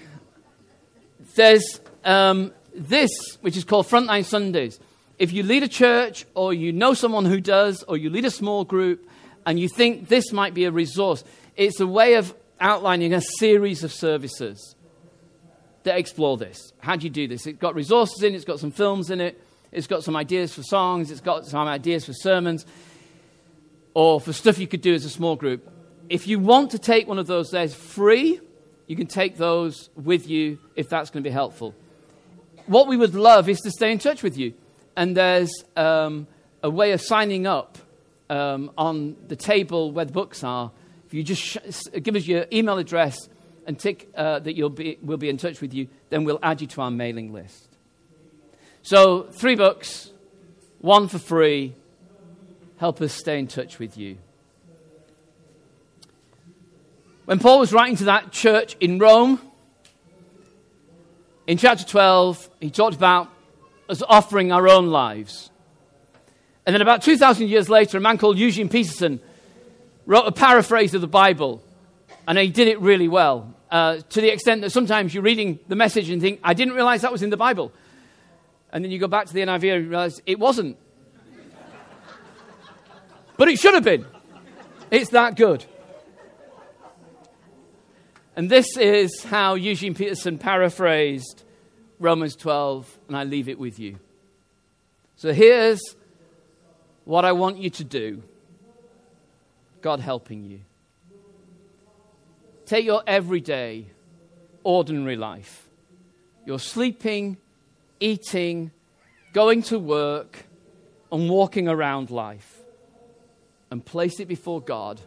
there's um, this, which is called Frontline Sundays. If you lead a church, or you know someone who does, or you lead a small group, and you think this might be a resource, it's a way of outlining a series of services that explore this. How do you do this? It's got resources in it, it's got some films in it, it's got some ideas for songs, it's got some ideas for sermons, or for stuff you could do as a small group. If you want to take one of those, there's free you can take those with you if that's going to be helpful. What we would love is to stay in touch with you. And there's um, a way of signing up um, on the table where the books are. If you just sh- give us your email address and tick uh, that you'll be, we'll be in touch with you, then we'll add you to our mailing list. So, three books, one for free. Help us stay in touch with you. When Paul was writing to that church in Rome, in chapter 12, he talked about us offering our own lives. And then about 2,000 years later, a man called Eugene Peterson wrote a paraphrase of the Bible. And he did it really well, uh, to the extent that sometimes you're reading the message and think, I didn't realize that was in the Bible. And then you go back to the NIV and realize it wasn't. but it should have been. It's that good. And this is how Eugene Peterson paraphrased Romans 12, and I leave it with you. So here's what I want you to do God helping you. Take your everyday, ordinary life, your sleeping, eating, going to work, and walking around life, and place it before God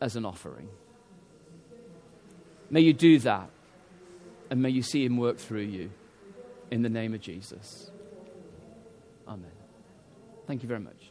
as an offering. May you do that, and may you see Him work through you. In the name of Jesus. Amen. Thank you very much.